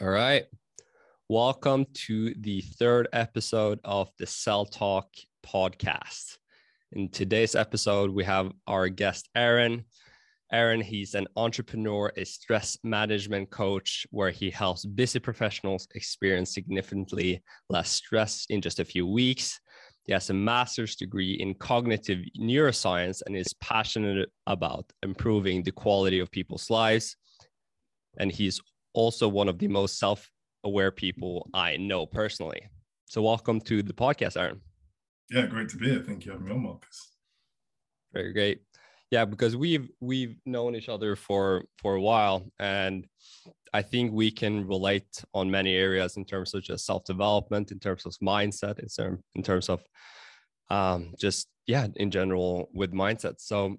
All right. Welcome to the third episode of the Cell Talk podcast. In today's episode, we have our guest, Aaron. Aaron, he's an entrepreneur, a stress management coach, where he helps busy professionals experience significantly less stress in just a few weeks. He has a master's degree in cognitive neuroscience and is passionate about improving the quality of people's lives. And he's also one of the most self aware people I know personally. So, welcome to the podcast, Aaron. Yeah, great to be here. Thank you for having me on, Marcus. Very great. Yeah, because we've we've known each other for for a while, and I think we can relate on many areas in terms of just self development, in terms of mindset, in terms in terms of um, just yeah, in general with mindset. So,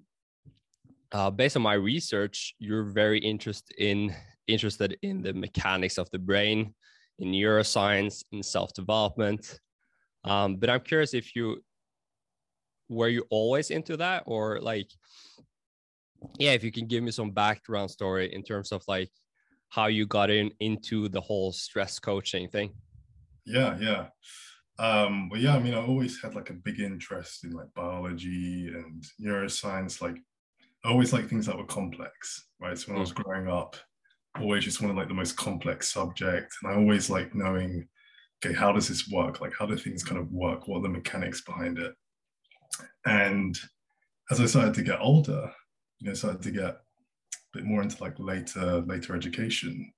uh, based on my research, you're very interested in interested in the mechanics of the brain, in neuroscience, in self development. Um, but I'm curious if you were you always into that or like yeah if you can give me some background story in terms of like how you got in into the whole stress coaching thing yeah yeah um well yeah i mean i always had like a big interest in like biology and neuroscience like I always like things that were complex right so when mm. i was mm. growing up always just wanted like the most complex subject and i always like knowing okay how does this work? Like how do things kind of work? What are the mechanics behind it? And as i started to get older you know started to get a bit more into like later later education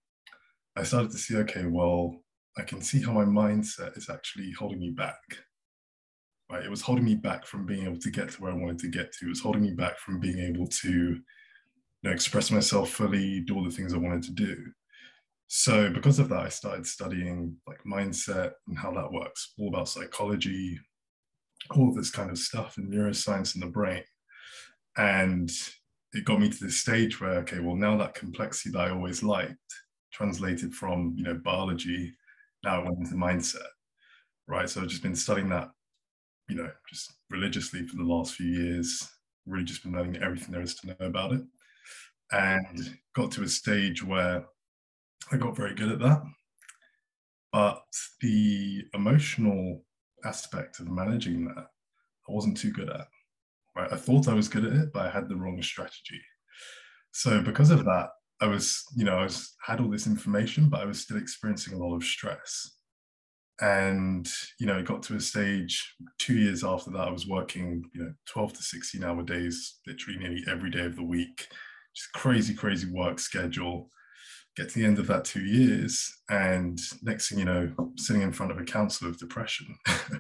i started to see okay well i can see how my mindset is actually holding me back. Right? It was holding me back from being able to get to where i wanted to get to. It was holding me back from being able to you know, express myself fully, do all the things I wanted to do. So because of that, I started studying like mindset and how that works, all about psychology, all this kind of stuff and neuroscience in the brain. And it got me to this stage where, okay, well, now that complexity that I always liked translated from, you know, biology, now I went into mindset, right? So I've just been studying that, you know, just religiously for the last few years, really just been learning everything there is to know about it and got to a stage where I got very good at that. But the emotional aspect of managing that, I wasn't too good at. Right? I thought I was good at it, but I had the wrong strategy. So because of that, I was, you know, I was had all this information, but I was still experiencing a lot of stress. And, you know, it got to a stage two years after that, I was working, you know, 12 to 16 hour days, literally nearly every day of the week just crazy, crazy work schedule. Get to the end of that two years, and next thing you know, sitting in front of a council of depression.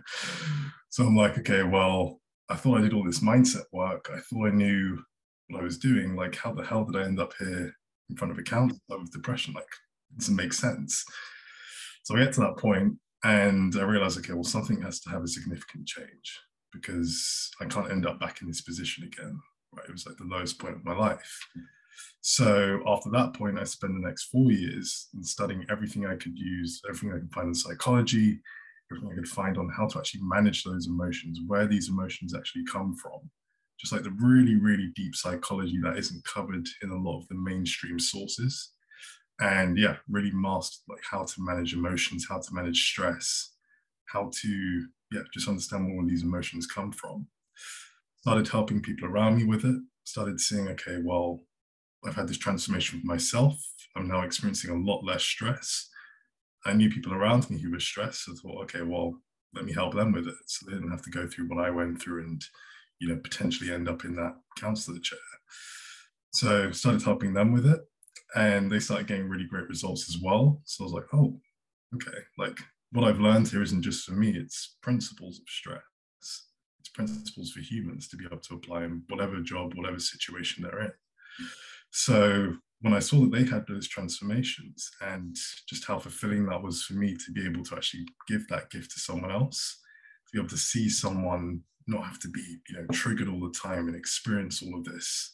so I'm like, okay, well, I thought I did all this mindset work. I thought I knew what I was doing. Like, how the hell did I end up here in front of a council with depression? Like, it doesn't make sense. So I get to that point and I realize, okay, well, something has to have a significant change because I can't end up back in this position again? It was like the lowest point of my life. So after that point, I spent the next four years in studying everything I could use, everything I could find in psychology, everything I could find on how to actually manage those emotions, where these emotions actually come from. Just like the really, really deep psychology that isn't covered in a lot of the mainstream sources. And yeah, really mastered like how to manage emotions, how to manage stress, how to yeah, just understand where all these emotions come from started helping people around me with it, started seeing, okay, well, I've had this transformation with myself. I'm now experiencing a lot less stress. I knew people around me who were stressed. So I thought, okay, well, let me help them with it. So they didn't have to go through what I went through and, you know, potentially end up in that counselor chair. So started helping them with it. And they started getting really great results as well. So I was like, oh, okay, like what I've learned here isn't just for me, it's principles of stress principles for humans to be able to apply in whatever job, whatever situation they're in. So when I saw that they had those transformations and just how fulfilling that was for me to be able to actually give that gift to someone else, to be able to see someone not have to be, you know, triggered all the time and experience all of this,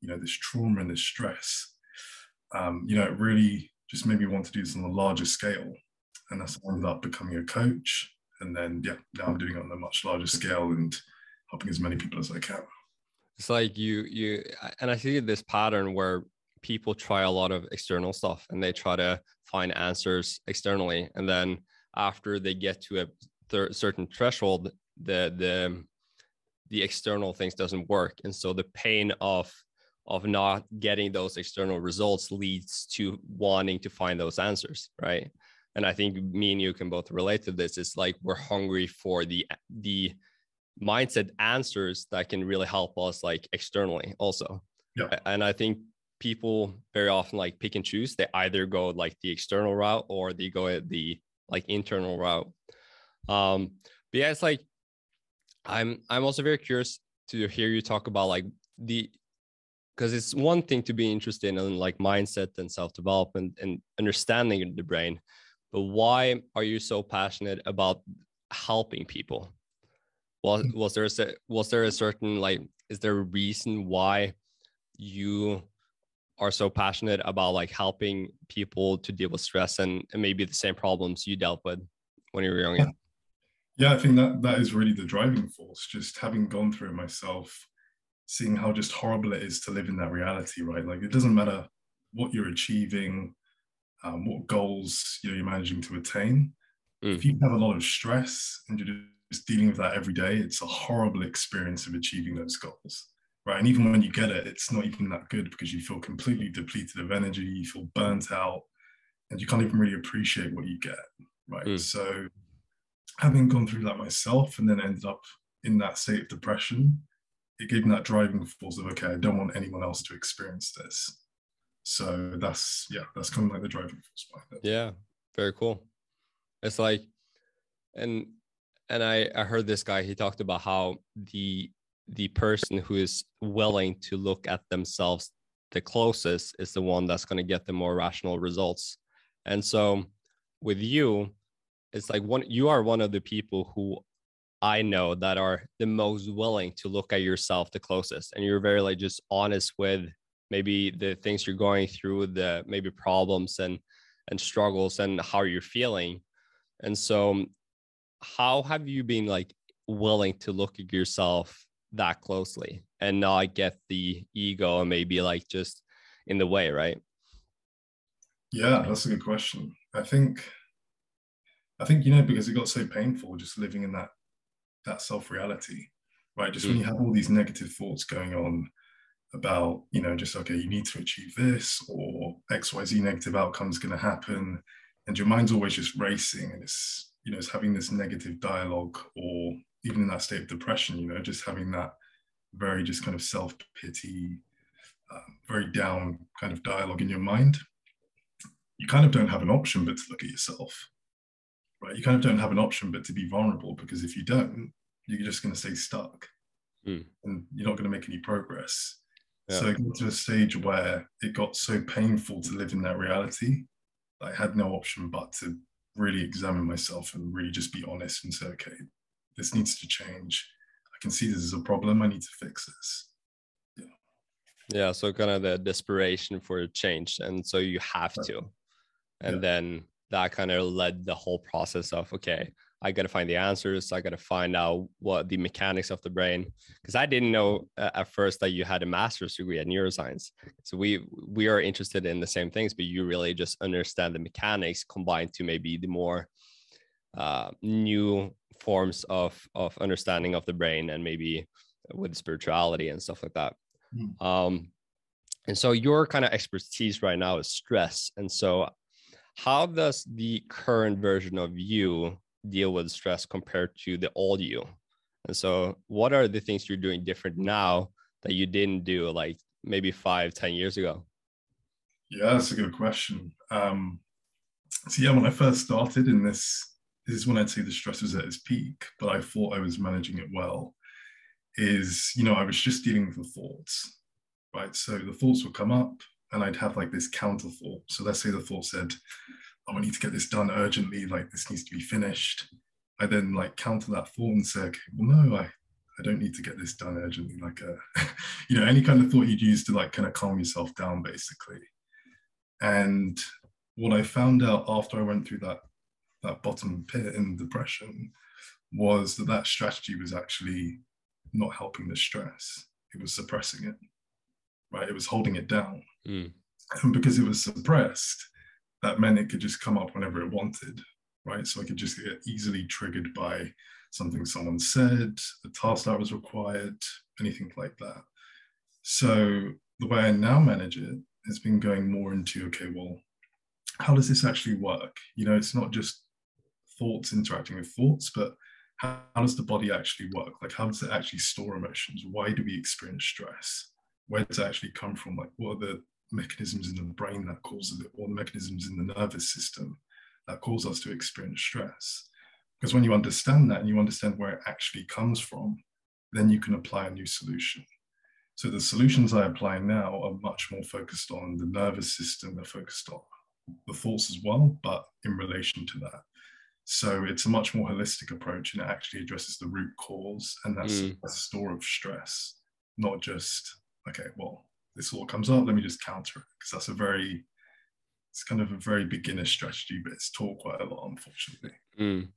you know, this trauma and this stress, um, you know, it really just made me want to do this on a larger scale. And that's I ended up becoming a coach and then yeah, now I'm doing it on a much larger scale and helping as many people as I can. It's like you you and I see this pattern where people try a lot of external stuff and they try to find answers externally. And then after they get to a certain threshold the the the external things doesn't work. And so the pain of of not getting those external results leads to wanting to find those answers right and i think me and you can both relate to this it's like we're hungry for the the mindset answers that can really help us like externally also. Yeah. and i think people very often like pick and choose. They either go like the external route or they go at the like internal route. Um but yeah it's like i'm i'm also very curious to hear you talk about like the because it's one thing to be interested in like mindset and self-development and understanding the brain but why are you so passionate about helping people? Was hmm. was there a was there a certain like is there a reason why you are so passionate about like helping people to deal with stress and, and maybe the same problems you dealt with when you were young yeah i think that that is really the driving force just having gone through it myself seeing how just horrible it is to live in that reality right? Like it doesn't matter what you're achieving um, what goals you know, you're managing to attain mm. if you have a lot of stress and you're just dealing with that every day it's a horrible experience of achieving those goals right? And even when you get it, it's not even that good because you feel completely depleted of energy, you feel burnt out, and you can't even really appreciate what you get, right? Mm. So, having gone through that myself and then ended up in that state of depression, it gave me that driving force of okay, I don't want anyone else to experience this. So that's yeah, that's kind of like the driving force behind it. Yeah, very cool. It's like, and and I I heard this guy he talked about how the the person who is willing to look at themselves the closest is the one that's going to get the more rational results. And so with you, it's like one you are one of the people who I know that are the most willing to look at yourself the closest. And you're very like just honest with maybe the things you're going through, the maybe problems and and struggles and how you're feeling. And so how have you been like willing to look at yourself that closely and not get the ego and maybe like just in the way, right? Yeah, that's a good question. I think I think you know because it got so painful just living in that that self reality, right? Just mm. when you have all these negative thoughts going on about you know just okay you need to achieve this or xyz negative outcome is going to happen and your mind's always just racing and it's you know it's having this negative dialogue or even in that state of depression, you know, just having that very just kind of self pity, um, very down kind of dialogue in your mind, you kind of don't have an option but to look at yourself, right? You kind of don't have an option but to be vulnerable because if you don't, you're just going to stay stuck mm. and you're not going to make any progress. Yeah. So it got to a stage where it got so painful to live in that reality. I had no option but to really examine myself and really just be honest and say, okay, this needs to change. I can see this is a problem. I need to fix this. Yeah. Yeah. So kind of the desperation for change. And so you have to. And yeah. then that kind of led the whole process of, okay, I got to find the answers. I got to find out what the mechanics of the brain, because I didn't know uh, at first that you had a master's degree at neuroscience. So we we are interested in the same things, but you really just understand the mechanics combined to maybe the more uh, new forms of of understanding of the brain and maybe with spirituality and stuff like that mm. um and so your kind of expertise right now is stress and so how does the current version of you deal with stress compared to the old you and so what are the things you're doing different now that you didn't do like maybe five ten years ago yeah that's a good question um so yeah when i first started in this this is when I'd say the stress was at its peak, but I thought I was managing it well, is, you know, I was just dealing with the thoughts, right? So the thoughts would come up and I'd have like this counter thought. So let's say the thought said, oh, I need to get this done urgently, like this needs to be finished. I then like counter that thought and say, okay, well, no, I, I don't need to get this done urgently. Like, a, you know, any kind of thought you'd use to like kind of calm yourself down, basically. And what I found out after I went through that that bottom pit in depression was that that strategy was actually not helping the stress it was suppressing it right it was holding it down mm. And because it was suppressed, that meant it could just come up whenever it wanted, right? So I could just get easily triggered by something someone said, a task that was required, anything like that. So the way I now manage it has been going more into okay, well, how does this actually work? You know, it's not just thoughts interacting with thoughts, but how, how does the body actually work? Like, how does it actually store emotions? Why do we experience stress? Where does it actually come from? Like, what are the mechanisms in the brain that causes it, or the mechanisms in the nervous system that cause us to experience stress? Because when you understand that and you understand where it actually comes from, then you can apply a new solution. So the solutions I apply now are much more focused on the nervous system, they're focused on the thoughts as well, but in relation to that. So it's a much more holistic approach and it actually addresses the root cause, and that's mm. a store of stress, not just, okay, well, this all comes up, let me just counter it. Because that's a very, it's kind of a very beginner strategy, but it's taught quite a lot, unfortunately. Mm.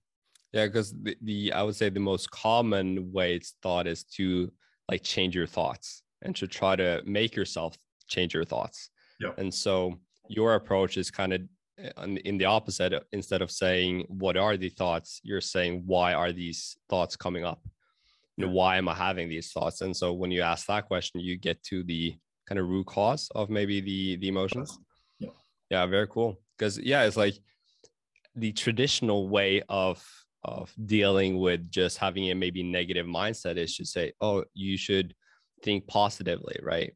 Yeah, because the, the I would say the most common way it's thought is to like change your thoughts and to try to make yourself change your thoughts. Yeah. And so your approach is kind of uh, in the opposite. Instead of saying what are the thoughts, you're saying why are these thoughts coming up? You know, why am I having these thoughts? And so when you ask that question, you get to the kind of root cause of maybe the the emotions. Yeah. Yeah. Very cool. Because yeah, it's like the traditional way of of dealing with just having a maybe negative mindset is to say, oh, you should think positively, right?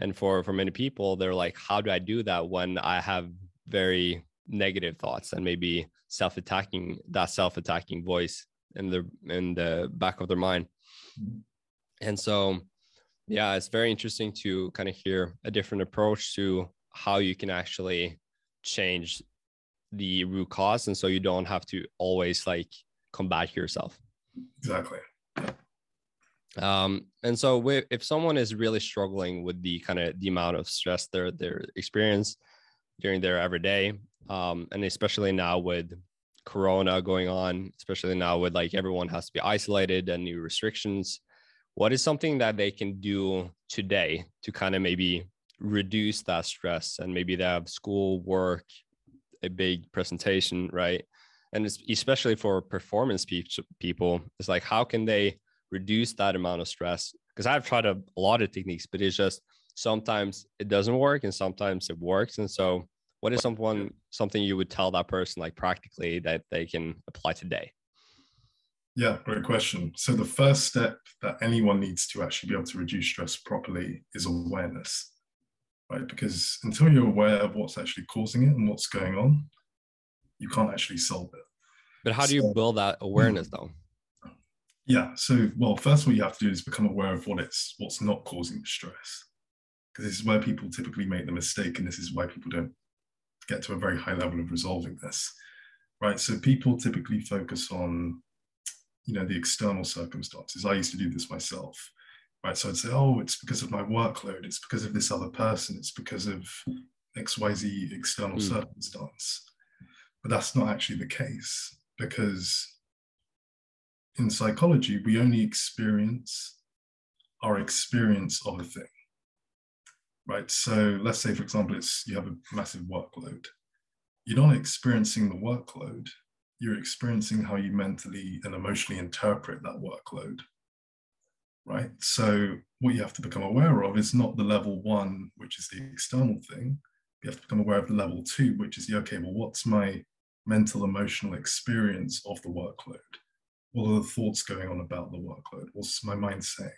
And for for many people, they're like, how do I do that when I have very negative thoughts and maybe self-attacking that self-attacking voice in the in the back of their mind. Mm-hmm. And so yeah, it's very interesting to kind of hear a different approach to how you can actually change the root cause and so you don't have to always like combat yourself. Exactly. Um and so if someone is really struggling with the kind of the amount of stress they're they're experience during their everyday um and especially now with corona going on especially now with like everyone has to be isolated and new restrictions what is something that they can do today to kind of maybe reduce that stress and maybe they have school work a big presentation, right? And especially for performance pe- people, it's like how can they reduce that amount of stress? Because I've tried a, a lot of techniques, but it's just sometimes it doesn't work and sometimes it works. And so, what is someone something you would tell that person like practically that they can apply today? Yeah, great question. So the first step that anyone needs to actually be able to reduce stress properly is awareness right? Because until you're aware of what's actually causing it and what's going on, you can't actually solve it. But how do you build that hmm. awareness though? Yeah. So, well, first what you have to do is become aware of what it's what's not causing the stress. Because this is where people typically make the mistake, and this is why people don't get to a very high level of resolving this. Right. So people typically focus on, you know, the external circumstances. I used to do this myself right? So I'd say, oh, it's because of my workload, it's because of this other person, it's because of XYZ external mm. circumstance. But that's not actually the case because in psychology, we only experience our experience of a thing, right? So let's say, for example, it's you have a massive workload. You're not experiencing the workload, you're experiencing how you mentally and emotionally interpret that workload right? So what you have to become aware of is not the level one, which is the external thing. You have to become aware of the level two, which is the okay, well, what's my mental emotional experience of the workload? What are the thoughts going on about the workload? What's my mind saying?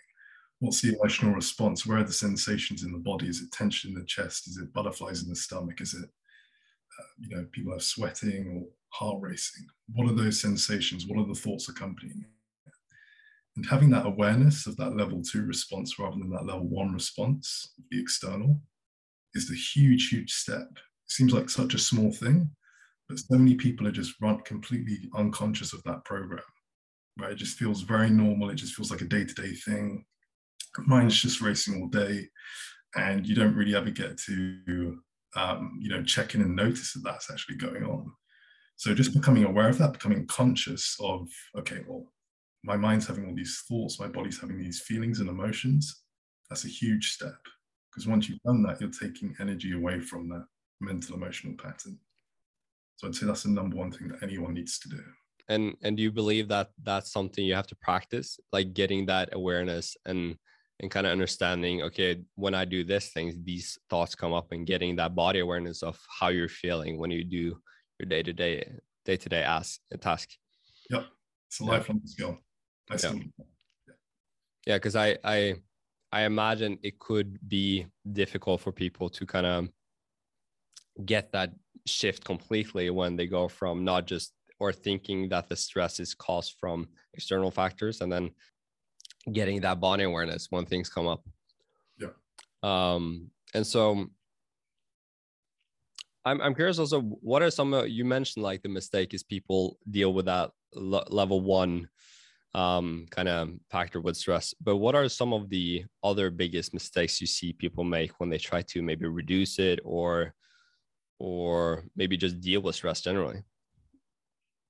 What's the emotional response? Where are the sensations in the body? Is it tension in the chest? Is it butterflies in the stomach? Is it, uh, you know, people are sweating or heart racing? What are those sensations? What are the thoughts accompanying it? And having that awareness of that level two response rather than that level one response, the external, is the huge, huge step. It seems like such a small thing, but so many people are just run completely unconscious of that program. Right? It just feels very normal. It just feels like a day-to-day thing. Mind's just racing all day, and you don't really ever get to, um, you know, check in and notice that that's actually going on. So just becoming aware of that, becoming conscious of, okay, well, my mind's having all these thoughts, my body's having these feelings and emotions, that's a huge step because once you've done that, you're taking energy away from that mental emotional pattern. So I'd say that's the number one thing that anyone needs to do. And and do you believe that that's something you have to practice, like getting that awareness and and kind of understanding, okay, when I do this things, these thoughts come up, and getting that body awareness of how you're feeling when you do your day to day day to day ask task. Yep, it's a lifelong yeah. skill. yeah, yeah, because I I I imagine it could be difficult for people to kind of get that shift completely when they go from not just or thinking that the stress is caused from external factors and then getting that body awareness when things come up. Yeah. Um, and so I'm, I'm curious also, what are some, you mentioned like the mistake is people deal with that level one um, kind of factor with stress. But what are some of the other biggest mistakes you see people make when they try to maybe reduce it or or maybe just deal with stress generally?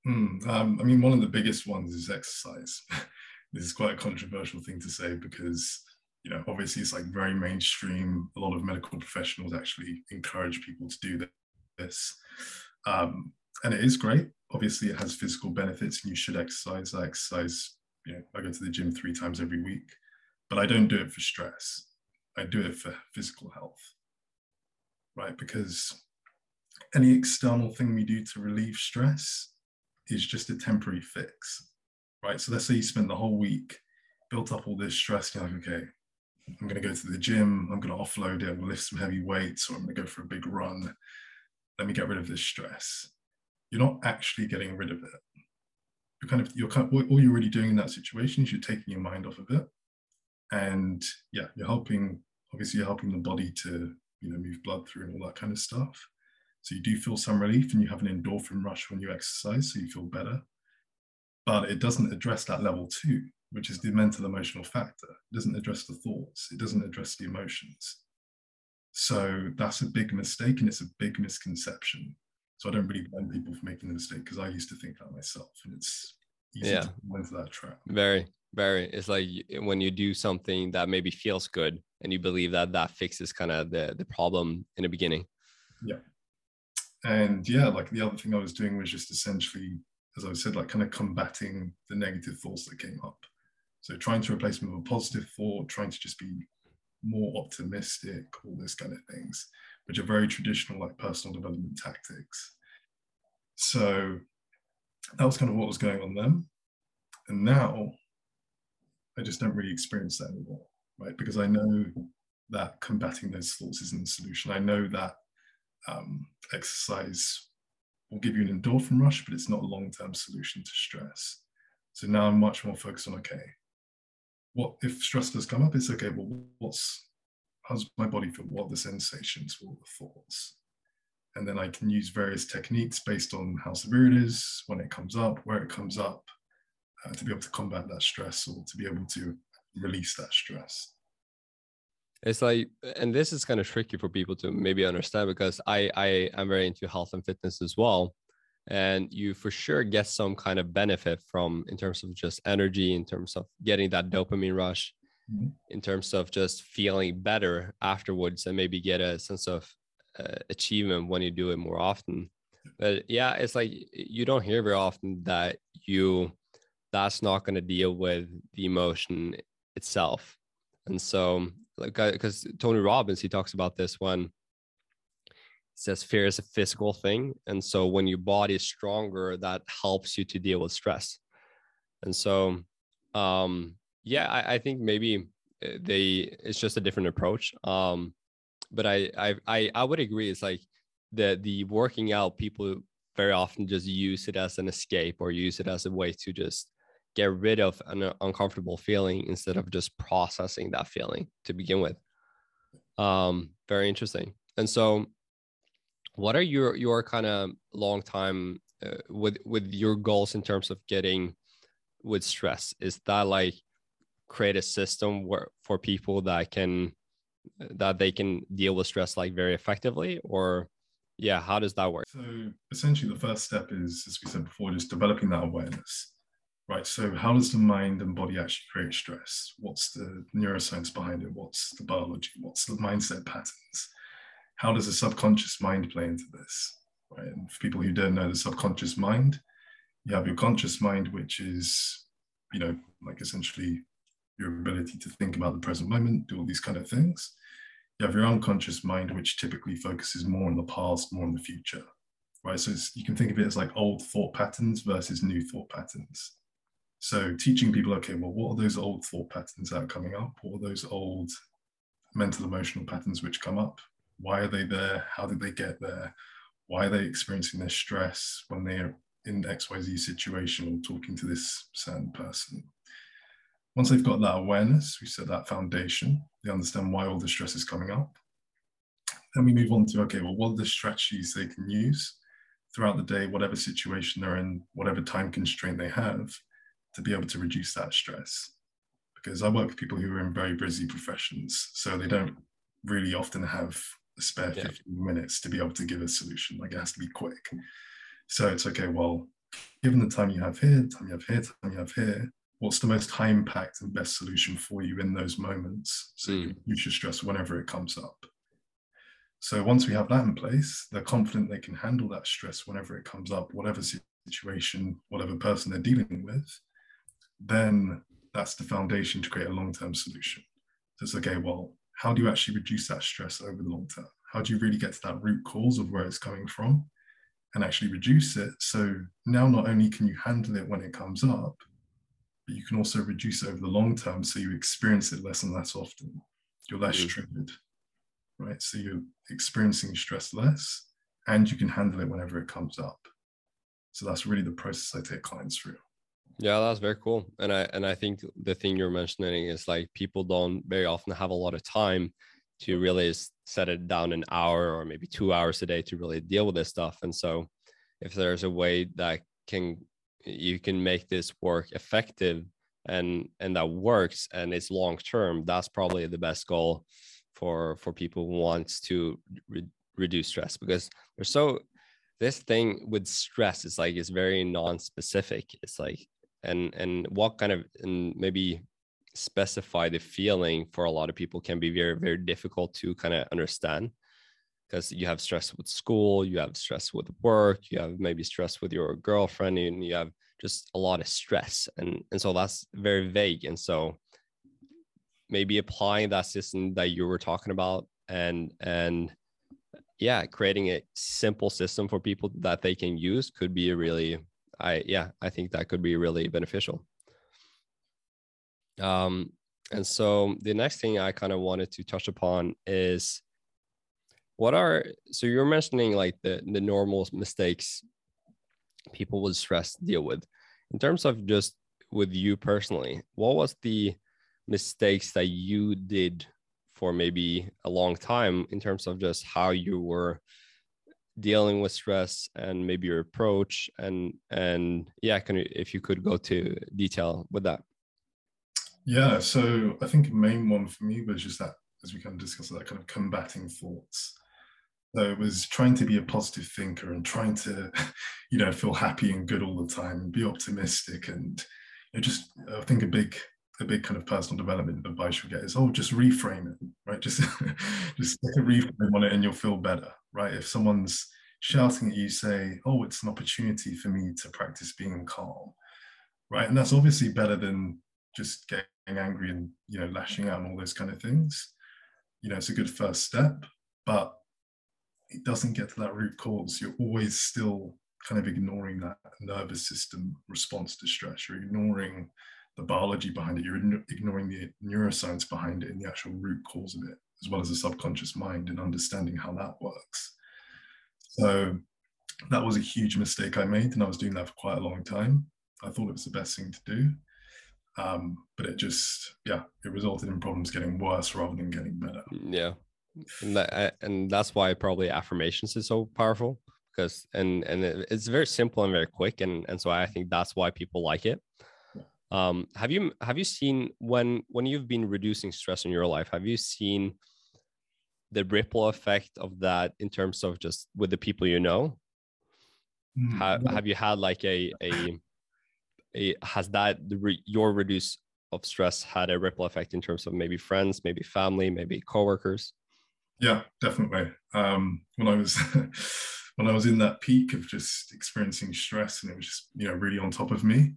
Hmm, um, I mean, one of the biggest ones is exercise. this is quite a controversial thing to say because you know obviously it's like very mainstream. A lot of medical professionals actually encourage people to do this, um, and it is great. Obviously, it has physical benefits, and you should exercise. I exercise. You know, I go to the gym three times every week, but I don't do it for stress. I do it for physical health, right? Because any external thing we do to relieve stress is just a temporary fix, right? So let's say you spent the whole week, built up all this stress, you're like, okay, I'm going to go to the gym, I'm going to offload it, I'm going to lift some heavy weights, or I'm going to go for a big run. Let me get rid of this stress. You're not actually getting rid of it. You're kind of, you're kind of, all you're really doing in that situation is you're taking your mind off of it. And yeah, you're helping, obviously, you're helping the body to, you know, move blood through and all that kind of stuff. So you do feel some relief and you have an endorphin rush when you exercise, so you feel better. But it doesn't address that level two, which is the mental emotional factor. It doesn't address the thoughts, it doesn't address the emotions. So that's a big mistake and it's a big misconception. So I don't really blame people for making the mistake because I used to think that myself and it's easy yeah. to fall into that trap. Very, very. It's like when you do something that maybe feels good and you believe that that fixes kind of the, the problem in the beginning. Yeah and yeah like the other thing i was doing was just essentially as i said like kind of combating the negative thoughts that came up so trying to replace them with a positive thought trying to just be more optimistic all this kind of things which are very traditional like personal development tactics. So that was kind of what was going on then. And now i just don't really experience that anymore right? Because i know that combating those thoughts isn't the solution. I know that um, exercise will give you an endorphin rush, but it's not a long term solution to stress. So now I'm much more focused on okay, what if stress does come up? It's okay, well, what's how's my body feel? What are the sensations? What are the thoughts? And then I can use various techniques based on how severe it is, when it comes up, where it comes up, uh, to be able to combat that stress or to be able to release that stress it's like and this is kind of tricky for people to maybe understand because i i am very into health and fitness as well and you for sure get some kind of benefit from in terms of just energy in terms of getting that dopamine rush mm-hmm. in terms of just feeling better afterwards and maybe get a sense of uh, achievement when you do it more often but yeah it's like you don't hear very often that you that's not going to deal with the emotion itself and so like because Tony Robbins he talks about this one says fear is a physical thing and so when your body is stronger that helps you to deal with stress and so um yeah i, I think maybe eh, they it's just a different approach um but I, I i i would agree it's like the the working out people very often just use it as an escape or use it as a way to just get rid of an uncomfortable feeling instead of just processing that feeling to begin with. Um, very interesting. And so, what are your your kind of long time uh, with with your goals in terms of getting with stress? Is that like create a system where for people that can that they can deal with stress like very effectively, or yeah, how does that work? So essentially, the first step is, as we said before, just developing that awareness right? So, how does the mind and body actually create stress? What's the neuroscience behind it? What's the biology? What's the mindset patterns? How does the subconscious mind play into this? Right? And for people who don't know the subconscious mind, you have your conscious mind, which is, you know, like essentially your ability to think about the present moment, do all these kind of things. You have your unconscious mind, which typically focuses more on the past, more on the future, right? So you can think of it as like old thought patterns versus new thought patterns. So teaching people, okay, well, what are those old thought patterns that are coming up? What are those old mental emotional patterns which come up? Why are they there? How did they get there? Why are they experiencing their stress when they're in XYZ situation or talking to this certain person? Once they've got that awareness, we set that foundation, they understand why all the stress is coming up. Then we move on to, okay, well, what are the strategies they can use throughout the day, whatever situation they're in, whatever time constraint they have, to be able to reduce that stress. Because I work with people who are in very busy professions, so they don't really often have spare yeah. 15 minutes to be able to give a solution. Like it has to be quick. So it's okay, well, given the time you have here, time you have here, time you have here, what's the most high impact and best solution for you in those moments so mm. you reduce stress whenever it comes up. So once we have that in place, they're confident they can handle that stress whenever it comes up, whatever situation, whatever person they're dealing with, then that's the foundation to create a long-term solution. So it's okay, well, how do you actually reduce that stress over the long term? How do you really get to that root cause of where it's coming from and actually reduce it? So now not only can you handle it when it comes up, but you can also reduce it over the long term so you experience it less and less often. You're less mm-hmm. triggered, right? So you're experiencing stress less and you can handle it whenever it comes up. So that's really the process I take clients through. Yeah, that's very cool. And I and I think the thing you're mentioning is like people don't very often have a lot of time to really set it down an hour or maybe two hours a day to really deal with this stuff. And so if there's a way that can you can make this work effective and and that works and it's long term, that's probably the best goal for for people who wants to re- reduce stress because there's so this thing with stress is like it's very non-specific it's like and and what kind of and maybe specify the feeling for a lot of people can be very very difficult to kind of understand. Because you have stress with school you have stress with work you have maybe stress with your girlfriend and you have just a lot of stress and and so that's very vague and so maybe applying that system that you were talking about and and yeah creating a simple system for people that they can use could be a really I yeah, I think that could be really beneficial. Um, and so the next thing I kind of wanted to touch upon is what are so you're mentioning like the the normal mistakes people with stress deal with in terms of just with you personally what was the mistakes that you did for maybe a long time in terms of just how you were dealing with stress and maybe your approach and and yeah can you if you could go to detail with that? Yeah so i think the main one for me was just that as we kind of discussed that kind of combating thoughts. So it was trying to be a positive thinker and trying to you know feel happy and good all the time and be optimistic and you know, just i think a big a big kind of personal development advice you get is oh just reframe it right? Just just take a reframe on it and you'll feel better right? If someone's shouting at you say oh it's an opportunity for me to practice being calm right? And that's obviously better than just getting angry and you know lashing out and all those kind of things. You know it's a good first step but it doesn't get to that root cause. You're always still kind of ignoring that nervous system response to stress. You're ignoring the biology behind it, you're ignoring the neuroscience behind it and the actual root cause of it, as well as the subconscious mind and understanding how that works. So that was a huge mistake I made, and I was doing that for quite a long time. I thought it was the best thing to do. Um, but it just, yeah, it resulted in problems getting worse rather than getting better. Yeah. And, that, and that's why probably affirmations is so powerful because and and it's very simple and very quick and and so I think that's why people like it um, have you have you seen when when you've been reducing stress in your life have you seen the ripple effect of that in terms of just with the people you know mm, have, have you had like a a a, has that re, your reduce of stress had a ripple effect in terms of maybe friends, maybe family, maybe coworkers? Yeah, definitely. Um, when I was when I was in that peak of just experiencing stress and it was just you know really on top of me,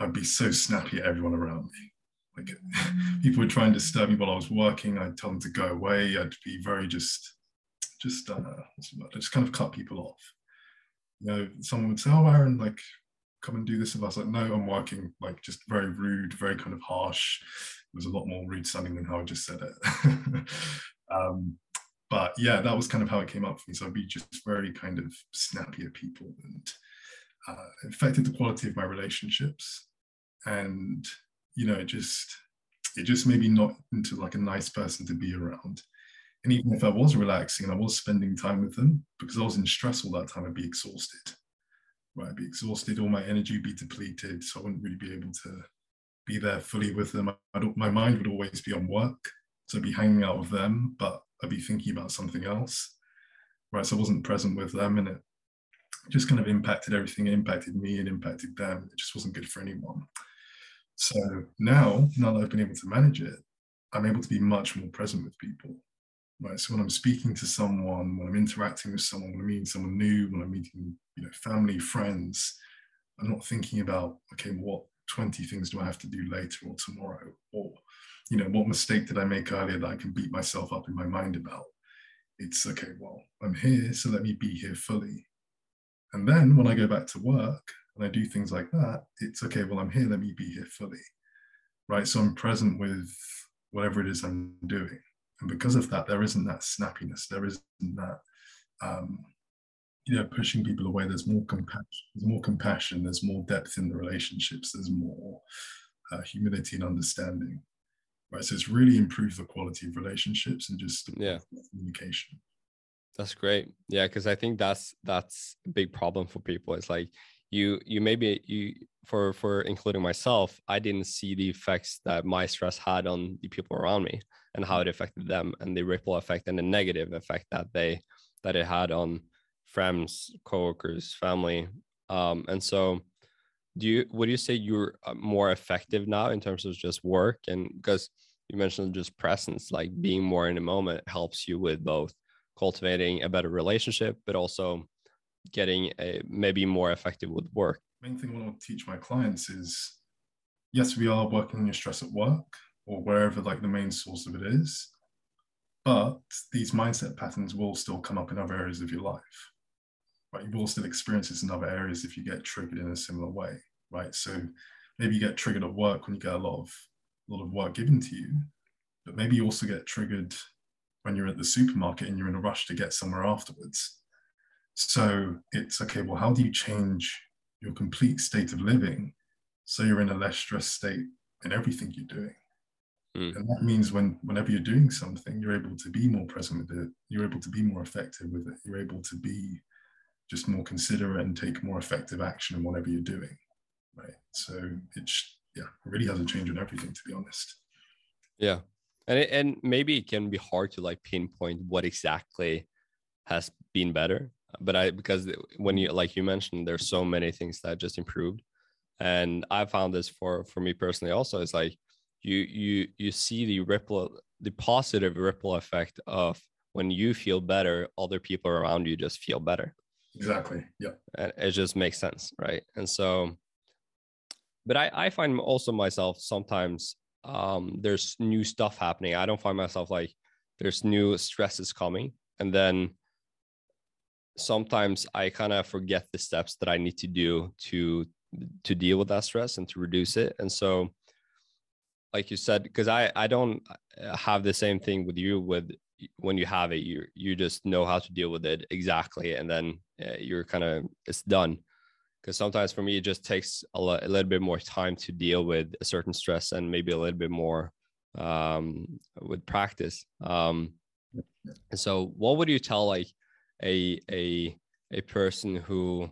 I'd be so snappy at everyone around me. Like people would try and disturb me while I was working. I'd tell them to go away. I'd be very just, just, uh, just kind of cut people off. You know, someone would say, "Oh, Aaron, like, come and do this." And I was like, "No, I'm working." Like, just very rude, very kind of harsh. It was a lot more rude sounding than how I just said it. um, but yeah, that was kind of how it came up for me. So I'd be just very kind of snappy at people, and uh, affected the quality of my relationships. And you know, it just it just made me not into like a nice person to be around. And even if I was relaxing and I was spending time with them, because I was in stress all that time, I'd be exhausted. Right, I'd be exhausted, all my energy would be depleted, so I wouldn't really be able to be there fully with them. I'd, my mind would always be on work, so I'd be hanging out with them, but I'd be thinking about something else. Right, so I wasn't present with them, and it just kind of impacted everything. It impacted me, and impacted them. It just wasn't good for anyone. So now, now that I've been able to manage it, I'm able to be much more present with people. Right. So when I'm speaking to someone, when I'm interacting with someone, when I'm meeting someone new, when I'm meeting, you know, family, friends, I'm not thinking about, okay, what 20 things do I have to do later or tomorrow? Or, you know, what mistake did I make earlier that I can beat myself up in my mind about? It's okay, well, I'm here, so let me be here fully. And then when I go back to work, and I do things like that, it's okay, well, I'm here, let me be here fully. Right. So I'm present with whatever it is I'm doing. And because of that, there isn't that snappiness, there isn't that um, you know, pushing people away. There's more compassion, there's more compassion, there's more depth in the relationships, there's more uh, humility and understanding. Right. So it's really improved the quality of relationships and just yeah communication. That's great. Yeah, because I think that's that's a big problem for people. It's like you you maybe you for for including myself i didn't see the effects that my stress had on the people around me and how it affected them and the ripple effect and the negative effect that they that it had on friends coworkers family um and so do you would you say you're uh, more effective now in terms of just work and because you mentioned just presence like being more in the moment helps you with both cultivating a better relationship but also getting a, maybe more effective with work? Main thing I want to teach my clients is yes, we are working on your stress at work or wherever like the main source of it is, but these mindset patterns will still come up in other areas of your life. Right, you will still experience this in other areas if you get triggered in a similar way. Right, so maybe you get triggered at work when you get a lot of a lot of work given to you, but maybe you also get triggered when you're at the supermarket and you're in a rush to get somewhere afterwards so it's okay, well, how do you change your complete state of living so you're in a less stressed state in everything you're doing? Mm. And that means when whenever you're doing something, you're able to be more present with it, you're able to be more effective with it, you're able to be just more considerate and take more effective action in whatever you're doing. Right. So it's yeah, it really has a change in everything, to be honest. Yeah. And it, and maybe it can be hard to like pinpoint what exactly has been better but I because when you like you mentioned, there's so many things that just improved, and I found this for for me personally also. It's like you you you see the ripple, the positive ripple effect of when you feel better, other people around you just feel better. Exactly. Yeah. And it just makes sense, right? And so, but I I find also myself sometimes um there's new stuff happening. I don't find myself like there's new stresses coming, and then sometimes I kind of forget the steps that I need to do to to deal with that stress and to reduce it. And so, like you said, because I I don't uh, have the same thing with you with when you have it, you you just know how to deal with it exactly, and then uh, you're kind of it's done. Because sometimes for me, it just takes a, lo- a little bit more time to deal with a certain stress and maybe a little bit more um, with practice. Um, so, what would you tell like a a a person who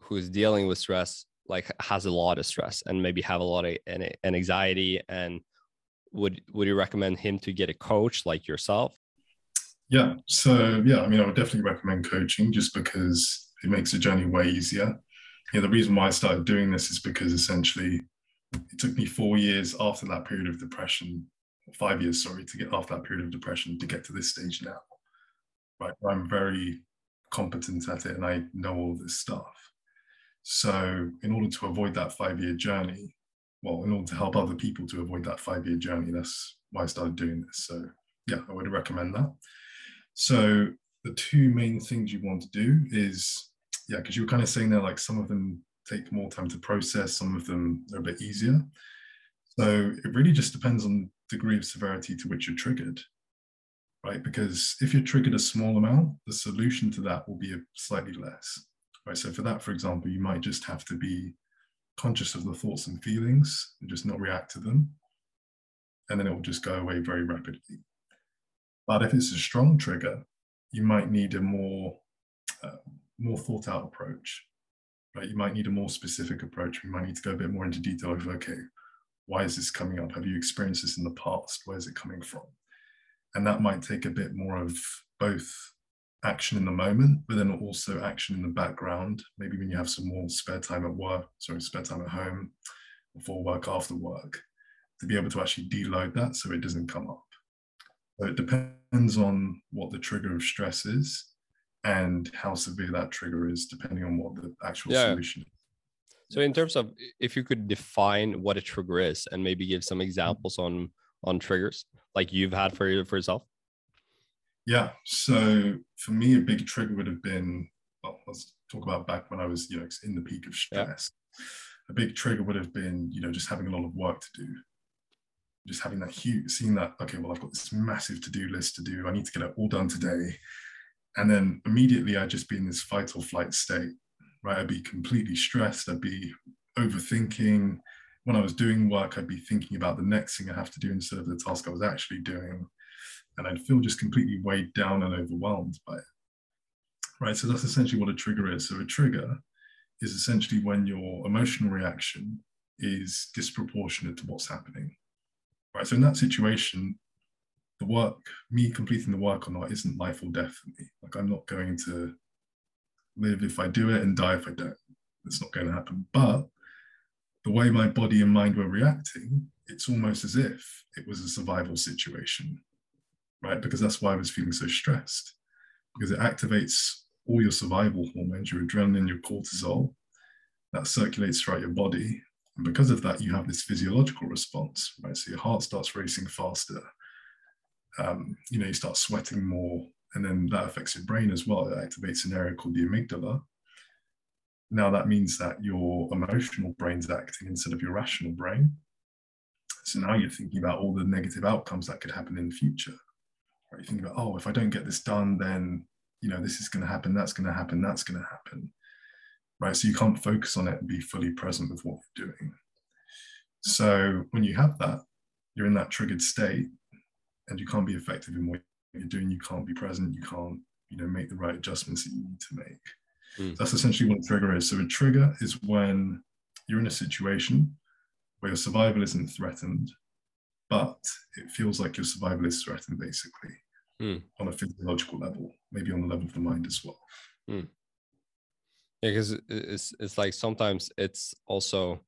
who's dealing with stress like has a lot of stress and maybe have a lot of an anxiety and would would you recommend him to get a coach like yourself yeah so yeah i mean i would definitely recommend coaching just because it makes the journey way easier you know, the reason why I started doing this is because essentially it took me four years after that period of depression, five years, sorry, to get after that period of depression to get to this stage now. Right. I'm very competent at it and I know all this stuff. So, in order to avoid that five year journey, well, in order to help other people to avoid that five year journey, that's why I started doing this. So, yeah, I would recommend that. So, the two main things you want to do is, yeah, because you were kind of saying there, like some of them take more time to process, some of them are a bit easier. So, it really just depends on degree of severity to which you're triggered, right? Because if you're triggered a small amount, the solution to that will be slightly less. Right. So for that, for example, you might just have to be conscious of the thoughts and feelings and just not react to them. And then it will just go away very rapidly. But if it's a strong trigger, you might need a more uh, more thought out approach. Right. You might need a more specific approach. We might need to go a bit more into detail of okay, why is this coming up? Have you experienced this in the past? Where is it coming from? And that might take a bit more of both action in the moment, but then also action in the background. Maybe when you have some more spare time at work, sorry, spare time at home, before work, after work, to be able to actually deload that so it doesn't come up. So it depends on what the trigger of stress is and how severe that trigger is, depending on what the actual yeah. solution is. So, in terms of if you could define what a trigger is and maybe give some examples on on triggers like you've had for for yourself. Yeah. So for me, a big trigger would have been, well, let's talk about back when I was, you know, in the peak of stress. Yeah. A big trigger would have been, you know, just having a lot of work to do. Just having that huge, seeing that, okay, well, I've got this massive to do list to do. I need to get it all done today. And then immediately I'd just be in this fight or flight state, right? I'd be completely stressed. I'd be overthinking. When I was doing work, I'd be thinking about the next thing I have to do instead of the task I was actually doing and I'd feel just completely weighed down and overwhelmed by it. Right. So that's essentially what a trigger is. So a trigger is essentially when your emotional reaction is disproportionate to what's happening. Right. So in that situation, the work, me completing the work or not, isn't life or death for me. Like I'm not going to live if I do it and die if I don't. It's not going to happen. But the way my body and mind were reacting, it's almost as if it was a survival situation right? Because that's why I was feeling so stressed, because it activates all your survival hormones, your adrenaline, your cortisol, that circulates throughout your body. And because of that, you have this physiological response, right? So your heart starts racing faster. Um, you know, you start sweating more, and then that affects your brain as well. It activates an area called the amygdala. Now that means that your emotional brain's acting instead of your rational brain. So now you're thinking about all the negative outcomes that could happen in the future. Right? You think about, oh, if I don't get this done, then you know this is going to happen, that's going to happen, that's going to happen. Right. So you can't focus on it and be fully present with what you're doing. So when you have that, you're in that triggered state and you can't be effective in what you're doing. You can't be present. You can't, you know, make the right adjustments that you need to make. Mm. That's essentially what a trigger is. So a trigger is when you're in a situation where your survival isn't threatened, but it feels like your survival is threatened basically mm. on a physiological level, maybe on the level of the mind as well. Mm. Yeah, because it's it's like sometimes it's also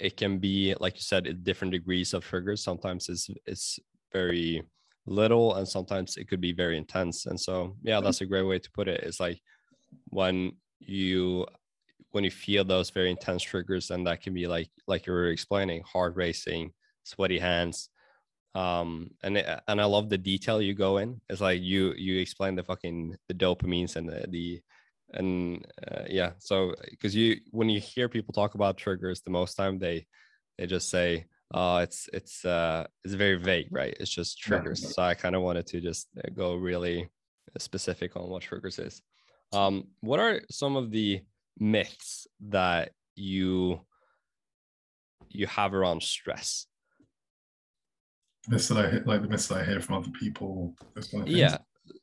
it can be like you said, it different degrees of triggers. Sometimes it's it's very little, and sometimes it could be very intense. And so, yeah, that's a great way to put it. It's like when you when you feel those very intense triggers, and that can be like like you were explaining, heart racing, sweaty hands, um and and i love the detail you go in it's like you you explain the fucking the dopamines and the, the and uh, yeah so because you when you hear people talk about triggers the most time they they just say oh it's it's uh it's very vague right it's just triggers yeah. so i kind of wanted to just uh, go really specific on what triggers is um what are some of the myths that you you have around stress myths that I like the myths that I hear from other people. Kind of yeah,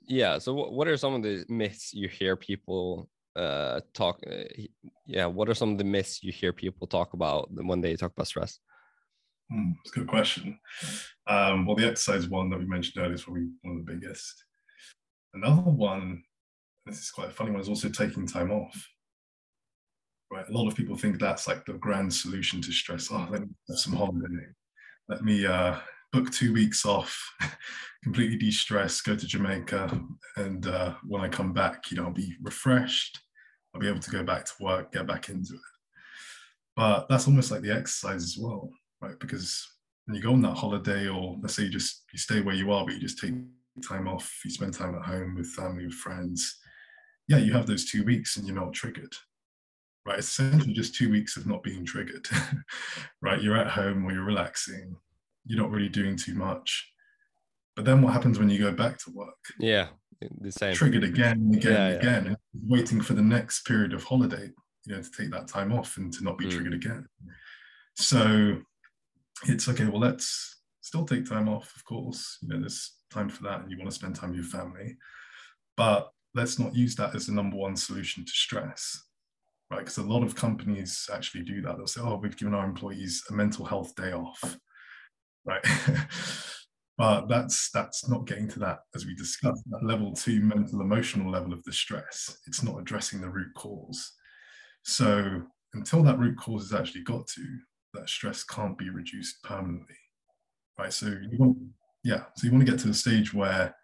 yeah. So what what are some of the myths you hear people uh talk? Uh, yeah, what are some of the myths you hear people talk about when they talk about stress? Hmm, it's a good question. Um, well, the exercise one that we mentioned earlier is probably one of the biggest. Another one, this is quite a funny one, is also taking time off. right? A lot of people think that's like the grand solution to stress. Oh, let me have some holiday. Let me uh, book two weeks off, completely de-stress, go to Jamaica, and uh, when I come back, you know, I'll be refreshed. I'll be able to go back to work, get back into it. But that's almost like the exercise as well, right? Because when you go on that holiday, or let's say you just you stay where you are, but you just take time off, you spend time at home with family, with friends. Yeah, you have those two weeks and you're not triggered right? It's essentially just two weeks of not being triggered, right? You're at home or you're relaxing, you're not really doing too much. But then what happens when you go back to work? Yeah, the same. Triggered again and again yeah, and again, yeah. and waiting for the next period of holiday, you know, to take that time off and to not be mm. triggered again. So it's okay, well, let's still take time off, of course. You know, there's time for that, and you want to spend time with your family. But let's not use that as the number one solution to stress right? Because a lot of companies actually do that. They'll say, oh, we've given our employees a mental health day off, right? but that's that's not getting to that, as we discussed, that level two mental emotional level of the stress. It's not addressing the root cause. So until that root cause is actually got to, that stress can't be reduced permanently, right? So you want, yeah, so you want to get to the stage where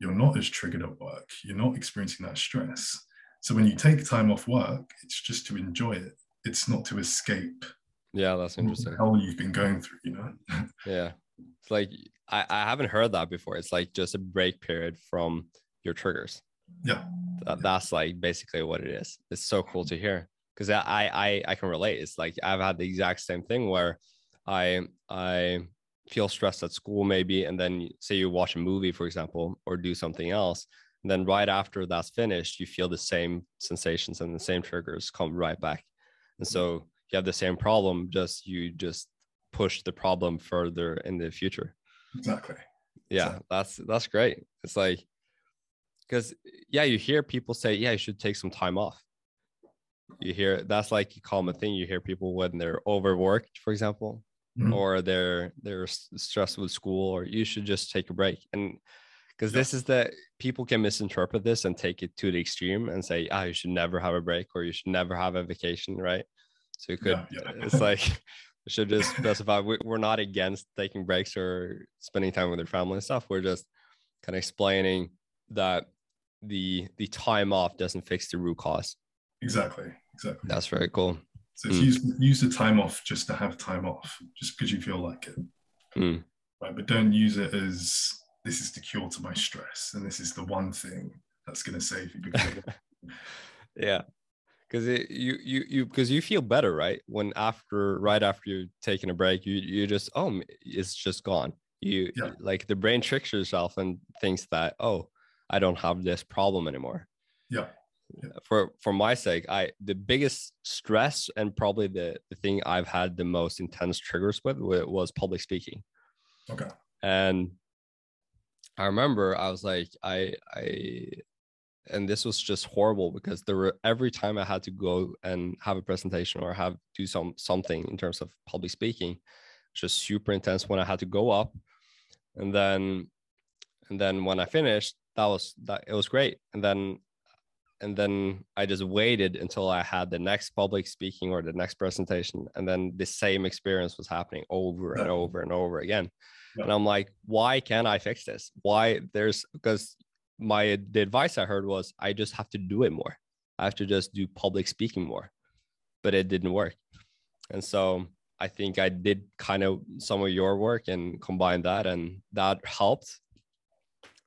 you're not as triggered at work, you're not experiencing that stress, so when you take time off work, it's just to enjoy it. It's not to escape. Yeah, that's interesting. How you've been going through, you know. yeah, it's like I, I haven't heard that before. It's like just a break period from your triggers. Yeah, that, that's like basically what it is. It's so cool to hear because I, I I can relate. It's like I've had the exact same thing where I I feel stressed at school maybe, and then say you watch a movie, for example, or do something else, and then right after that's finished, you feel the same sensations and the same triggers come right back. And mm-hmm. so you have the same problem, just you just push the problem further in the future. Exactly. Yeah, exactly. that's that's great. It's like because yeah, you hear people say, yeah, you should take some time off. You hear that's like you a common thing. You hear people when they're overworked, for example, mm-hmm. or they're they're stressed with school, or you should just take a break. And because yeah. this is that people can misinterpret this and take it to the extreme and say, ah, you should never have a break or you should never have a vacation, right? So you could, yeah, yeah. it's like, we should just specify we're not against taking breaks or spending time with your family and stuff. We're just kind of explaining that the the time off doesn't fix the root cause. Exactly. Exactly. That's very cool. So mm. use use the time off just to have time off, just because you feel like it. Mm. Right. But don't use it as this is the cure to my stress and this is the one thing that's going to save you yeah because you you you because you feel better right when after right after you're taking a break you you just oh it's just gone you yeah. like the brain tricks yourself and thinks that oh i don't have this problem anymore yeah. For for my sake i the biggest stress and probably the the thing i've had the most intense triggers with was public speaking. Okay. And I remember I was like, I, I, and this was just horrible because there were every time I had to go and have a presentation or have do some something in terms of public speaking, just super intense when I had to go up, and then, and then when I finished, that was that it was great, and then, and then I just waited until I had the next public speaking or the next presentation, and then the same experience was happening over and over and over again. Yeah. and i'm like why can't i fix this? Why there's because my the advice i heard was i just have to do it more. I have to just do public speaking more. But it didn't work. And so i think i did kind of some of your work and combine that and that helped.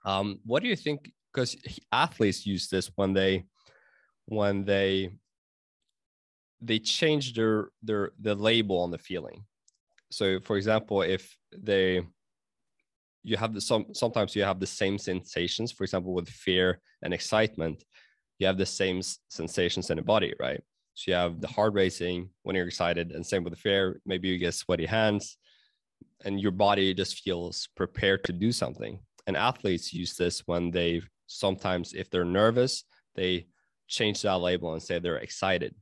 Um, what do you think because athletes use this when they when they they change their their the label on the feeling. So for example if they you have the some sometimes you have the same sensations for example with fear and excitement you have the same sensations in the body right? So you have the heart racing when you're excited and same with the fear maybe you get sweaty hands and your body just feels prepared to do something. And athletes use this when they sometimes if they're nervous they change that label and say they're excited.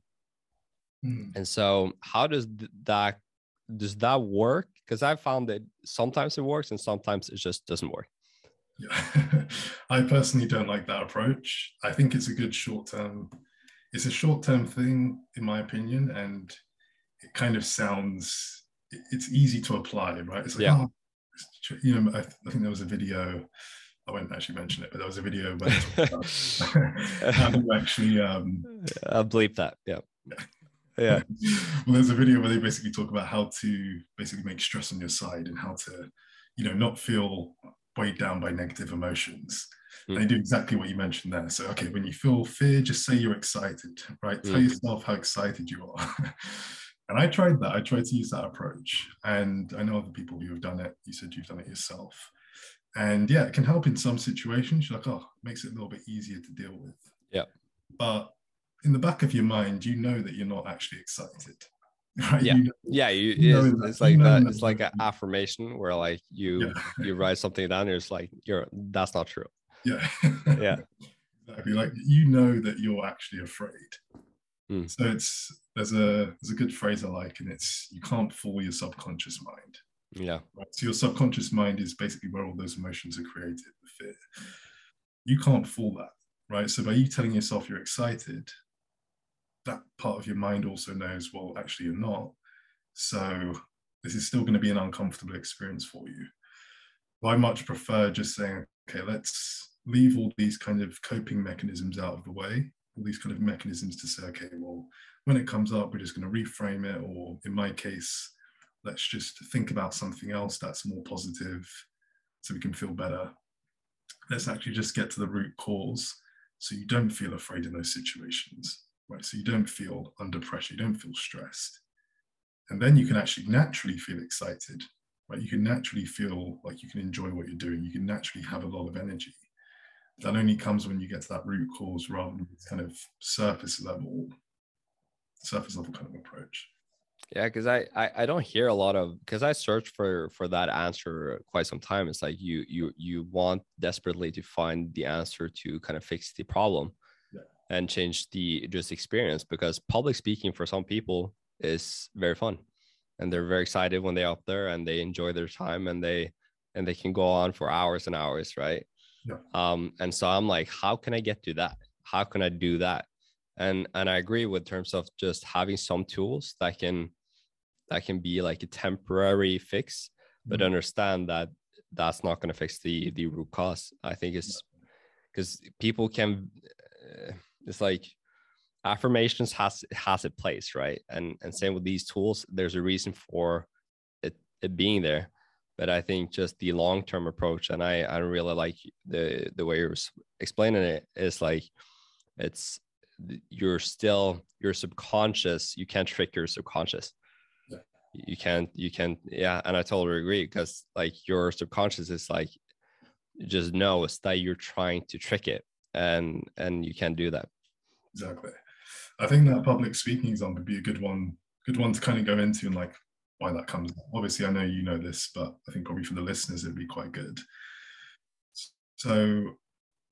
Mm. and so how does that does that work? Because i found that sometimes it works and sometimes it just doesn't work. Yeah i personally don't like that approach. I think it's a good short term it's a short-term thing in my opinion and it kind of sounds it's easy to apply right? It's like yeah. oh, you know I, I, think there was a video I won't actually mention it, but there was a video where how to actually um I'll bleep that. Yeah. Yeah. yeah. well, there's a video where they basically talk about how to basically make stress on your side and how to, you know, not feel weighed down by negative emotions. Mm. They do exactly what you mentioned there. So, okay, when you feel fear, just say you're excited, right? Mm. Tell yourself how excited you are. and I tried that. I tried to use that approach. And I know other people who have done it. You said you've done it yourself. And yeah, it can help in some situations. You're like, oh, it makes it a little bit easier to deal with. Yeah. But in the back of your mind, you know that you're not actually excited. Right? Yeah, you know, yeah. You, you it's, it's like that. It's like an affirmation where like you yeah. you write something down. And it's like you're that's not true. Yeah, yeah. exactly. Like you know that you're actually afraid. Mm. So it's there's a there's a good phrase I like, and it's you can't fool your subconscious mind. Yeah. Right? So your subconscious mind is basically where all those emotions are created. The fear. You can't fool that, right? So by you telling yourself you're excited, that part of your mind also knows, well, actually, you're not. So this is still going to be an uncomfortable experience for you. I much prefer just saying, okay, let's leave all these kind of coping mechanisms out of the way, all these kind of mechanisms to say, okay, well, when it comes up, we're just going to reframe it, or in my case, let's just think about something else that's more positive so we can feel better. Let's actually just get to the root cause so you don't feel afraid in those situations right? So you don't feel under pressure, you don't feel stressed. And then you can actually naturally feel excited, right? You can naturally feel like you can enjoy what you're doing. You can naturally have a lot of energy. That only comes when you get to that root cause rather than kind of surface level, surface level kind of approach. Yeah, because I, I I don't hear a lot of because I searched for for that answer quite some time. It's like you you you want desperately to find the answer to kind of fix the problem, and change the just experience because public speaking for some people is very fun and they're very excited when they're up there and they enjoy their time and they and they can go on for hours and hours right yeah. um and so i'm like how can i get to that how can i do that and and i agree with terms of just having some tools that can that can be like a temporary fix but mm-hmm. understand that that's not going to fix the the root cause. I think it's because people can uh, it's like affirmations has has a place right? And and same with these tools there's a reason for it, it being there. But i think just the long-term approach and i i really like the the way you're explaining it is like it's you're still your subconscious you can't trick your subconscious yeah. you can't you can't yeah and i totally agree because like your subconscious is like just knows that you're trying to trick it and and you can't do that exactly. I think that public speaking example would be a good one, good one to kind of go into and like why that comes. Obviously, I know you know this, but I think probably for the listeners it'd be quite good. So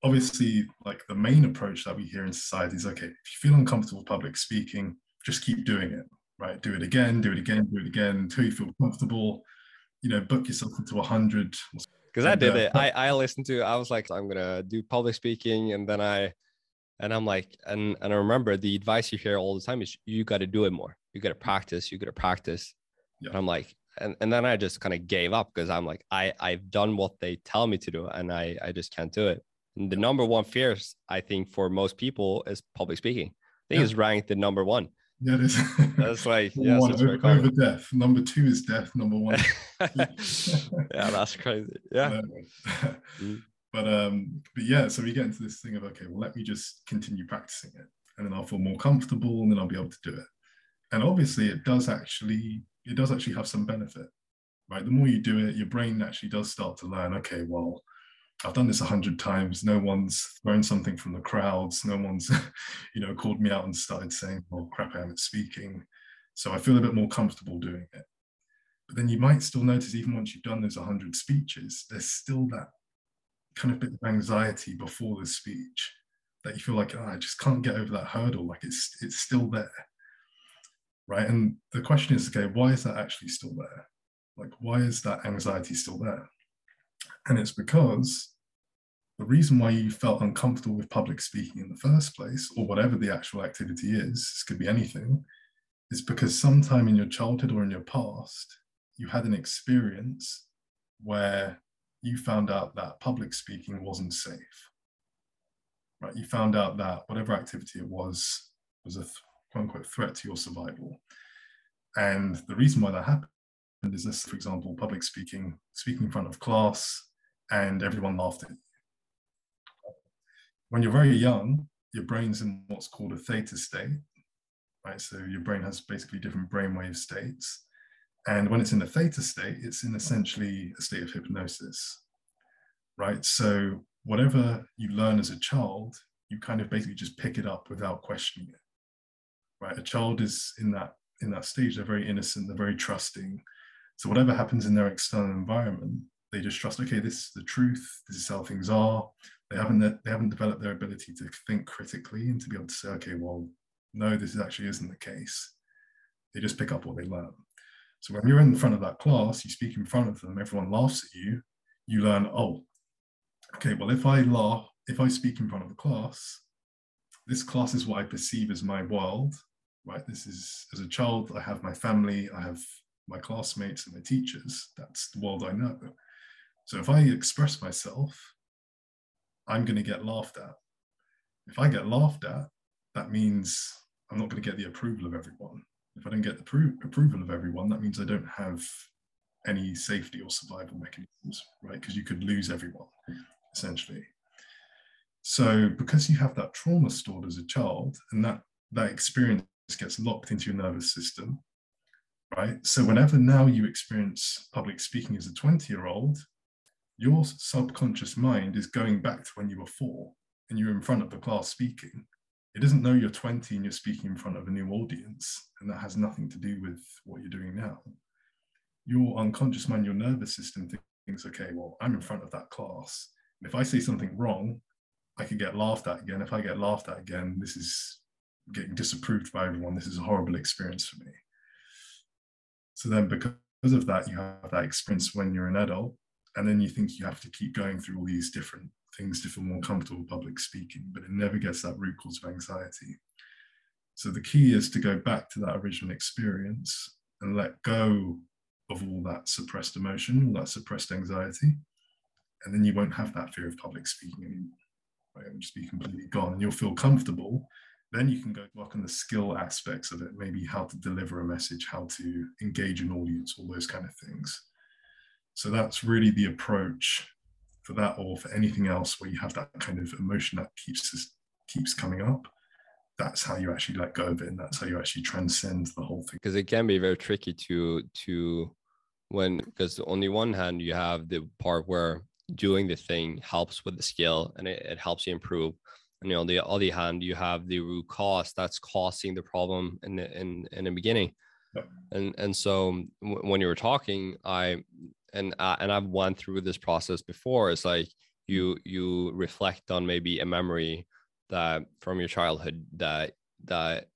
obviously, like the main approach that we hear in society is okay, if you feel uncomfortable public speaking, just keep doing it, right? Do it again, do it again, do it again until you feel comfortable. You know, book yourself into a hundred. Because I did uh, it. I I listened to. I was like, I'm gonna do public speaking, and then I and I'm like, and and I remember the advice you hear all the time is you got to do it more. You got to practice. You got to practice. Yeah. And I'm like, and, and then I just kind of gave up because I'm like, I I've done what they tell me to do, and I I just can't do it. The number one fears I think for most people is public speaking. I think yeah. it's ranked the number one. Yeah, it is. That's like yeah, one, over, over, death. Number two is death. Number one. yeah, that's crazy. Yeah. mm. But um, but yeah, so we get into this thing of okay, well, let me just continue practicing it, and then I'll feel more comfortable, and then I'll be able to do it. And obviously, it does actually it does actually have some benefit, right? The more you do it, your brain actually does start to learn. Okay, well, I've done this a hundred times. No one's thrown something from the crowds. No one's, you know, called me out and started saying, "Oh crap, I am speaking." So I feel a bit more comfortable doing it. But then you might still notice, even once you've done those 100 speeches, there's still that kind of bit of anxiety before the speech that you feel like oh, I just can't get over that hurdle. Like it's it's still there, right? And the question is, okay, why is that actually still there? Like why is that anxiety still there? And it's because the reason why you felt uncomfortable with public speaking in the first place, or whatever the actual activity is, this could be anything, is because sometime in your childhood or in your past, you had an experience where you found out that public speaking wasn't safe. Right? You found out that whatever activity it was was a quote unquote threat to your survival. And the reason why that happened is this, for example, public speaking, speaking in front of class, and everyone laughed at you. When you're very young, your brain's in what's called a theta state, right? So your brain has basically different brainwave states. And when it's in a theta state, it's in essentially a state of hypnosis, right? So whatever you learn as a child, you kind of basically just pick it up without questioning it, right? A child is in that in that stage, they're very innocent, they're very trusting. So whatever happens in their external environment, they just trust. Okay, this is the truth. This is how things are. They haven't they haven't developed their ability to think critically and to be able to say, okay, well, no, this actually isn't the case. They just pick up what they learn. So when you're in front of that class, you speak in front of them, everyone laughs at you, you learn, oh, okay, well, if I laugh, if I speak in front of the class, this class is what I perceive as my world, right? This is, as a child, I have my family, I have my classmates and my teachers. That's the world I know. So if I express myself, I'm going to get laughed at. If I get laughed at, that means I'm not going to get the approval of everyone. If I don't get the pro- approval of everyone, that means I don't have any safety or survival mechanisms, right? Because you could lose everyone, essentially. So because you have that trauma stored as a child, and that that experience gets locked into your nervous system, right? So whenever now you experience public speaking as a 20 year old, your subconscious mind is going back to when you were four and you're in front of the class speaking it doesn't know you're 20 and you're speaking in front of a new audience, and that has nothing to do with what you're doing now. Your unconscious mind, your nervous system thinks, okay, well, I'm in front of that class. And if I say something wrong, I could get laughed at again. If I get laughed at again, this is getting disapproved by everyone. This is a horrible experience for me. So then, because of that, you have that experience when you're an adult, and then you think you have to keep going through all these different things to feel more comfortable public speaking, but it never gets that root cause of anxiety. So the key is to go back to that original experience and let go of all that suppressed emotion, all that suppressed anxiety. And then you won't have that fear of public speaking anymore. Right? It'll just be completely gone. And you'll feel comfortable. Then you can go work on the skill aspects of it, maybe how to deliver a message, how to engage an audience, all those kind of things. So that's really the approach for that or for anything else where you have that kind of emotion that keeps keeps coming up. That's how you actually let go of it and that's how you actually transcend the whole thing. Because it can be very tricky to to when because on the one hand you have the part where doing the thing helps with the skill and it, it helps you improve. And on the other hand you have the root cause that's causing the problem in the in in the beginning. Yep. and and so w- when you were talking i and uh, and I've went through this process before. It's like you you reflect on maybe a memory that from your childhood that that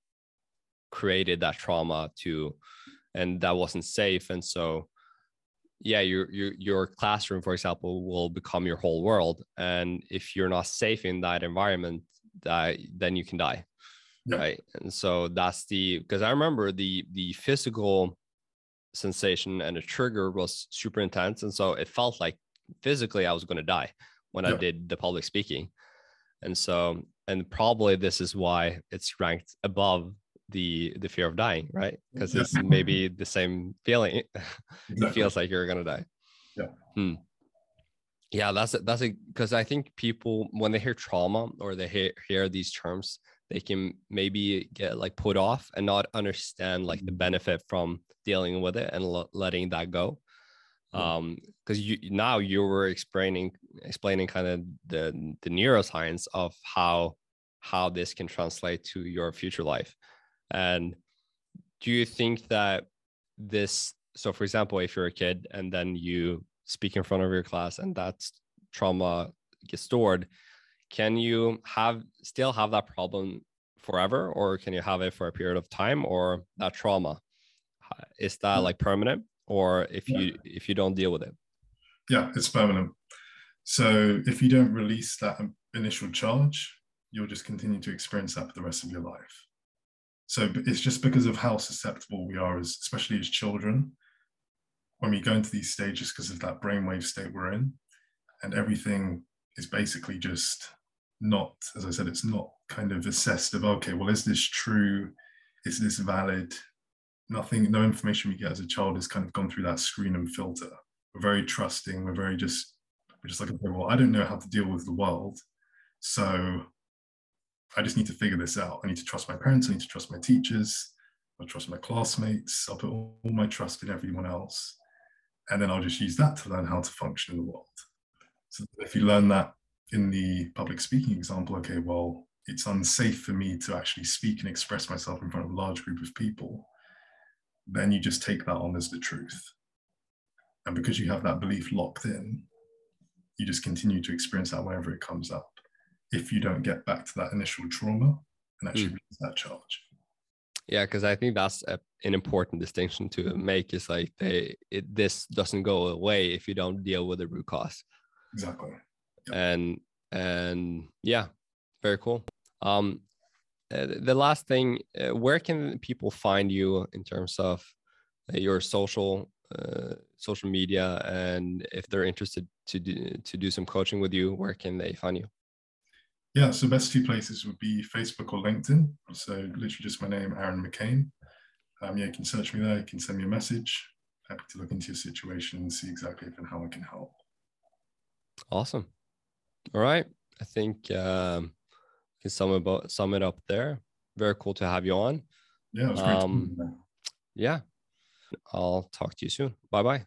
created that trauma to and that wasn't safe and so yeah your your your classroom for example will become your whole world and if you're not safe in that environment that then you can die yeah. right and so that's the because i remember the the physical sensation and the trigger was super intense. And so it felt like physically I was going to die when yeah. I did the public speaking. And so, and probably this is why it's ranked above the the fear of dying, right? Because yeah. it's maybe the same feeling. Exactly. it feels like you're gonna die. Yeah. Hmm. Yeah, that's it. That's it. Because I think people when they hear trauma or they hear, hear these terms, they can maybe get like put off and not understand like the mm-hmm. benefit from dealing with it and letting that go. Um because you now you were explaining explaining kind of the the neuroscience of how how this can translate to your future life. And do you think that this so for example if you're a kid and then you speak in front of your class and that's trauma gets stored can you have still have that problem forever or can you have it for a period of time or that trauma uh, is that mm. like permanent or if you if you don't deal with it? Yeah it's permanent. So if you don't release that um, initial charge, you'll just continue to experience that for the rest of your life. So it's just because of how susceptible we are, as especially as children, when we go into these stages because of that brainwave state we're in, and everything is basically just not, as I said, it's not kind of assessed of okay, well, is this true? Is this valid? Nothing, no information we get as a child has kind of gone through that screen and filter. We're very trusting. We're very just, we're just like, okay, well, I don't know how to deal with the world, so I just need to figure this out. I need to trust my parents. I need to trust my teachers. I trust my classmates. I'll put all, all my trust in everyone else. And then I'll just use that to learn how to function in the world. So if you learn that in the public speaking example, okay, well, it's unsafe for me to actually speak and express myself in front of a large group of people, then you just take that on as the truth. And because you have that belief locked in, you just continue to experience that whenever it comes up if you don't get back to that initial trauma and actually mm. release that charge. Yeah, because I think that's a, an important distinction to make. Is like they it, this doesn't go away if you don't deal with the root cause. Exactly. Yep. And and yeah, very cool. Um, uh, the last thing, uh, where can people find you in terms of uh, your social uh, social media, and if they're interested to do to do some coaching with you, where can they find you? Yeah, so best two places would be Facebook or LinkedIn. So literally just my name, Aaron McKane. Um, yeah, you can search me there. You can send me a message. Happy to look into your situation and see exactly if and how I can help. Awesome. All right. I think um, can sum about sum it up there. Very cool to have you on. Yeah, um, yeah. I'll talk to you soon. Bye bye.